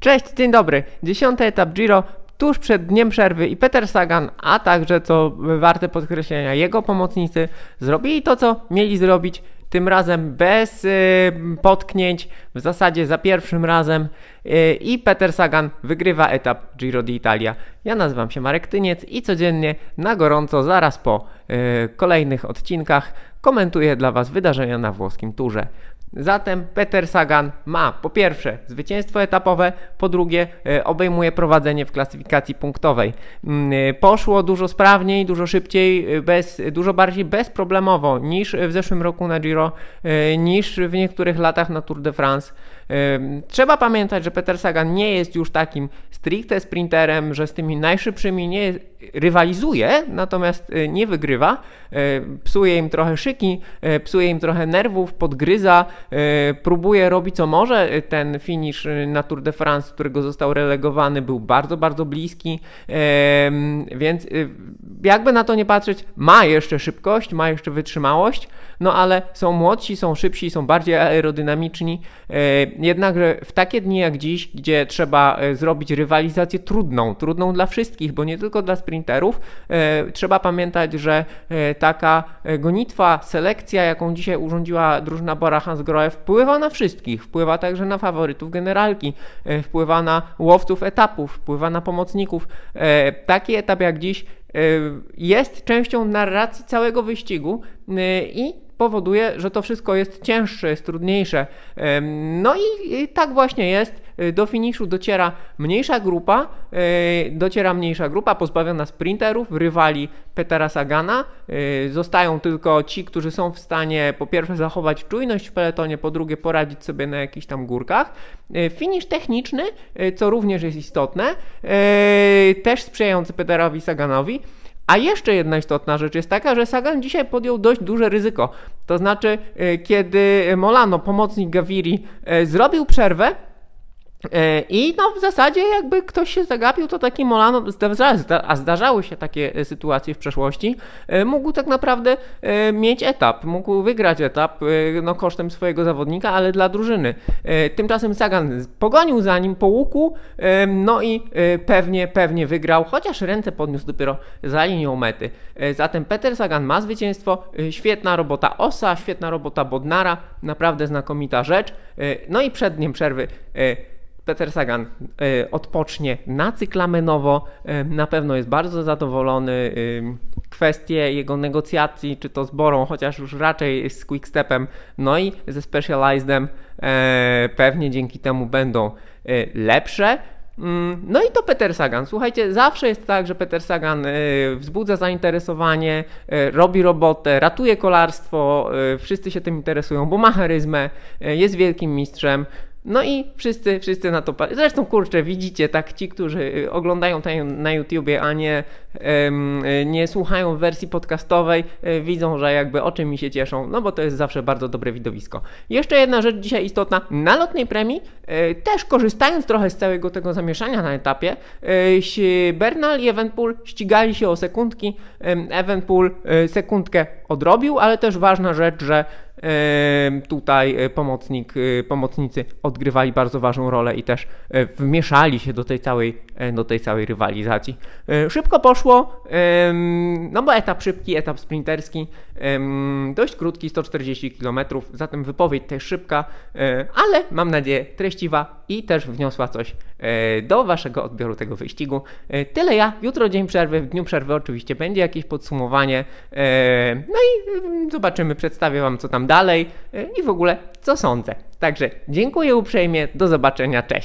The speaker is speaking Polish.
Cześć, dzień dobry. Dziesiąty etap Giro tuż przed dniem przerwy i Peter Sagan, a także, co warte podkreślenia, jego pomocnicy zrobili to, co mieli zrobić. Tym razem bez y, potknięć, w zasadzie za pierwszym razem. Y, I Peter Sagan wygrywa etap Giro d'Italia. Ja nazywam się Marek Tyniec i codziennie na gorąco, zaraz po y, kolejnych odcinkach, komentuję dla Was wydarzenia na włoskim turze. Zatem Peter Sagan ma po pierwsze zwycięstwo etapowe, po drugie e, obejmuje prowadzenie w klasyfikacji punktowej. Mm, e, poszło dużo sprawniej, dużo szybciej, e, bez, dużo bardziej bezproblemowo niż w zeszłym roku na Giro, niż w niektórych latach na Tour de France. Trzeba pamiętać, że Peter Sagan nie jest już takim stricte sprinterem, że z tymi najszybszymi nie rywalizuje, natomiast nie wygrywa. Psuje im trochę szyki, psuje im trochę nerwów, podgryza, E, próbuje robić co może. Ten finish na Tour de France, którego został relegowany, był bardzo, bardzo bliski, więc e, jakby na to nie patrzeć, ma jeszcze szybkość, ma jeszcze wytrzymałość, no ale są młodsi, są szybsi, są bardziej aerodynamiczni. E, jednakże w takie dni jak dziś, gdzie trzeba zrobić rywalizację trudną, trudną dla wszystkich, bo nie tylko dla sprinterów, trzeba pamiętać, że taka gonitwa, selekcja, jaką dzisiaj urządziła drużyna Bora Hansgrohe wpływa na wszystkich, wpływa także na faworytów generalki, e, wpływa na łowców etapów, wpływa na pomocników. E, taki etap jak dziś e, jest częścią narracji całego wyścigu i powoduje, że to wszystko jest cięższe, jest trudniejsze. No i tak właśnie jest. Do finiszu dociera mniejsza grupa, e, dociera mniejsza grupa pozbawiona sprinterów, rywali Petera Sagana. E, zostają tylko ci, którzy są w stanie po pierwsze zachować czujność w peletonie, po drugie poradzić sobie na jakichś tam górkach. E, finisz techniczny, co również jest istotne, też sprzyjający Peterowi Saganowi. A jeszcze jedna istotna rzecz jest taka, że Sagan dzisiaj podjął dość duże ryzyko. To znaczy, y, kiedy Molano, pomocnik Gaviri, y, zrobił przerwę, I no w zasadzie jakby ktoś się zagapił, to taki Molano, a zdarzały się takie e, sytuacje w przeszłości, e, mógł tak naprawdę mieć etap, mógł wygrać etap no, kosztem swojego zawodnika, ale dla drużyny. Tymczasem Sagan pogonił za nim po łuku, no i pewnie, pewnie wygrał, chociaż ręce podniósł dopiero za linią mety. Zatem Peter Sagan ma zwycięstwo, świetna robota Osa, świetna robota Bodnara, naprawdę znakomita rzecz. No i przed dniem przerwy Peter Sagan y, odpocznie na cyklamenowo, y, na pewno jest bardzo zadowolony. Y, kwestie jego negocjacji, czy to z Borą, chociaż już raczej z Quickstepem, no i ze Specializedem, pewnie dzięki temu będą lepsze. Mm, no i to Peter Sagan. Słuchajcie, zawsze jest tak, że Peter Sagan wzbudza zainteresowanie, robi robotę, ratuje kolarstwo, wszyscy się tym interesują, bo ma charyzmę, jest wielkim mistrzem. No i wszyscy, wszyscy na to patrzą. Zresztą kurczę, widzicie, tak ci, którzy y, oglądają to na YouTubie, a nie, nie słuchają wersji podcastowej, y, widzą, że jakby o czym mi się cieszą, no bo to jest zawsze bardzo dobre widowisko. Jeszcze jedna rzecz dzisiaj istotna. Na lotnej premii, y, też korzystając trochę z całego tego zamieszania na etapie, Bernal i Evenpool ścigali się o sekundki. Evenpool sekundkę odrobił, ale też ważna rzecz, że Tutaj e, pomocnik, e, pomocnicy odgrywali bardzo ważną rolę i też e, wmieszali się do tej całej, do tej całej rywalizacji. Szybko poszło, no bo etap szybki, etap sprinterski, dość krótki, 140 km, zatem wypowiedź też szybka, ale mam nadzieję treściwa i też wniosła coś do Waszego odbioru tego wyścigu. Tyle ja, jutro dzień przerwy, w dniu przerwy oczywiście będzie jakieś podsumowanie, no i mm, zobaczymy, przedstawię Wam co tam dalej e, i w ogóle co sądzę. Także dziękuję uprzejmie, do zobaczenia, cześć.